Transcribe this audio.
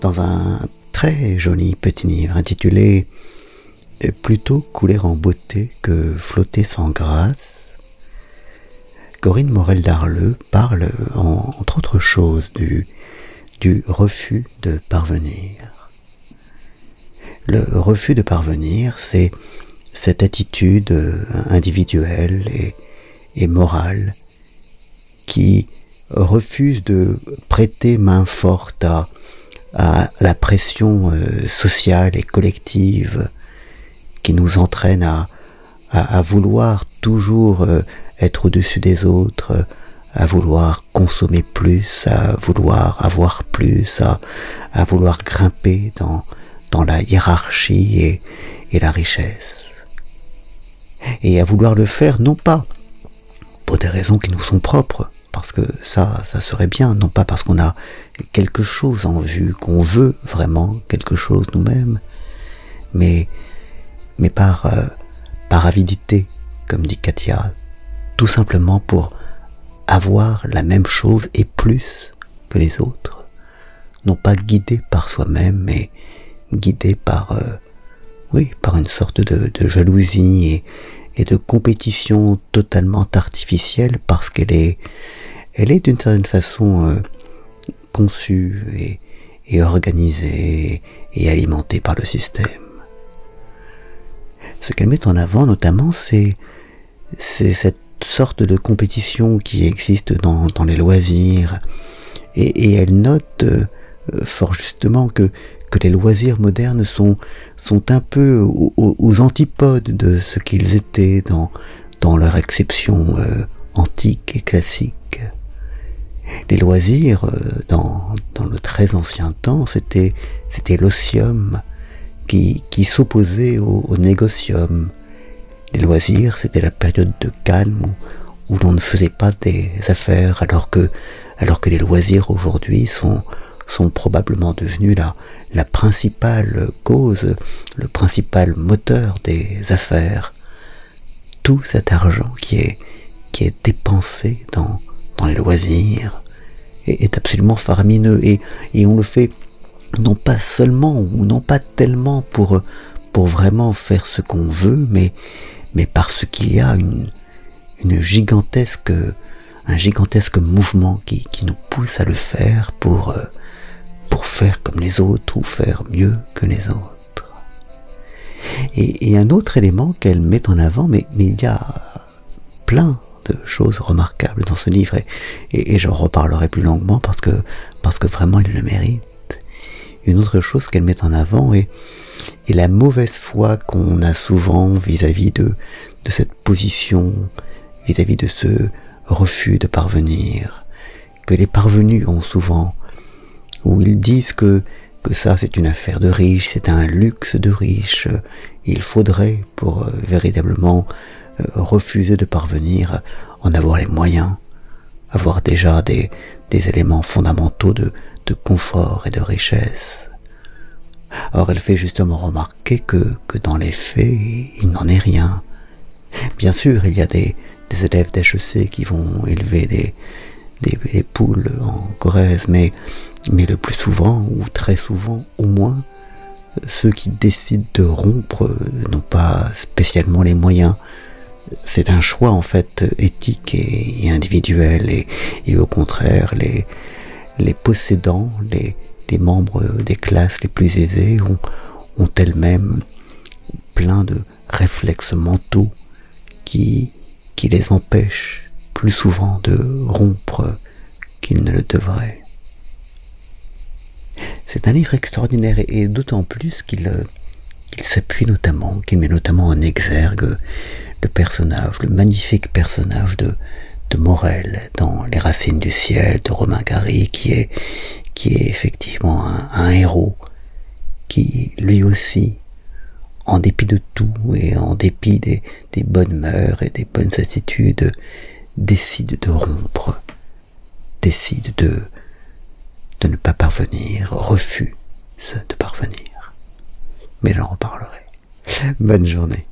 dans un très joli petit livre intitulé Plutôt couler en beauté que flotter sans grâce. Corinne Morel d'Arleux parle, entre autres choses, du, refus de parvenir. Le refus de parvenir, c'est cette attitude individuelle et morale qui refuse de prêter main forte à, à la pression euh, sociale et collective qui nous entraîne à, à, vouloir toujours euh, être au-dessus des autres, à vouloir consommer plus, à vouloir avoir plus, à, à vouloir grimper dans, dans la hiérarchie et, et la richesse. Et à vouloir le faire non pas pour des raisons qui nous sont propres, que ça, ça serait bien, non pas parce qu'on a quelque chose en vue, qu'on veut vraiment quelque chose nous-mêmes, mais, mais par, euh, par avidité, comme dit Katia, tout simplement pour avoir la même chose et plus que les autres, non pas guidé par soi-même, mais guidé par, euh, oui, par une sorte de, de jalousie et, et de compétition totalement artificielle parce qu'elle est, elle est d'une certaine façon euh, conçue et, organisée et alimentée par le système. Ce qu'elle met en avant notamment, c'est cette sorte de compétition qui existe dans, les loisirs. Et, elle note euh, fort justement que, les loisirs modernes sont, un peu aux, antipodes de ce qu'ils étaient dans, leur exception euh, antique et classique. Les loisirs, euh, dans, le très ancien temps, c'était, c'était l'osium qui, s'opposait au, négocium. Les loisirs, c'était la période de calme où, l'on ne faisait pas des affaires, alors que, les loisirs aujourd'hui sont, probablement devenus la, la principale cause, le principal moteur des affaires. Tout cet argent qui est, dépensé dans les loisirs est, absolument faramineux et, et on le fait non pas seulement ou non pas tellement pour, pour vraiment faire ce qu'on veut, mais, mais parce qu'il y a une, une gigantesque, un gigantesque mouvement qui, qui nous pousse à le faire pour, euh, pour faire comme les autres ou faire mieux que les autres. Et, et un autre élément qu'elle met en avant, mais, mais il y a plein de choses remarquables dans ce livre, et, j'en reparlerai plus longuement parce que, parce que vraiment il le mérite. Une autre chose qu'elle met en avant est, la mauvaise foi qu'on a souvent vis-à-vis de, de cette position, vis-à-vis -vis de ce refus de parvenir, que les parvenus ont souvent où ils disent que, que ça c'est une affaire de riche, c'est un luxe de riche. Il faudrait, pour euh, véritablement euh, refuser de parvenir, en avoir les moyens, avoir déjà des, éléments fondamentaux de, de confort et de richesse. Or, elle fait justement remarquer que, que dans les faits, il n'en est rien. Bien sûr, il y a des, des élèves d'HEC qui vont élever des, des poules en Corrèze, mais mais le plus souvent, ou très souvent au moins, ceux qui décident de rompre n'ont pas spécialement les moyens. C'est un choix en fait éthique et, individuel et, et, au contraire les, les possédants, les, les membres des classes les plus aisées ont, ont elles-mêmes plein de réflexes mentaux qui, qui les empêchent plus souvent de rompre qu'ils ne le devraient. C'est un livre extraordinaire et, d'autant plus qu'il euh, s'appuie notamment, qu'il met notamment en exergue le personnage, le magnifique personnage de, de Morel dans Les Racines du ciel de Romain Gary, qui est, qui est effectivement un, héros qui, lui aussi, en dépit de tout et en dépit des, des bonnes mœurs et des bonnes attitudes, décide de rompre, décide de, de ne pas parvenir, refuse de parvenir. Mais j'en reparlerai. Bonne journée.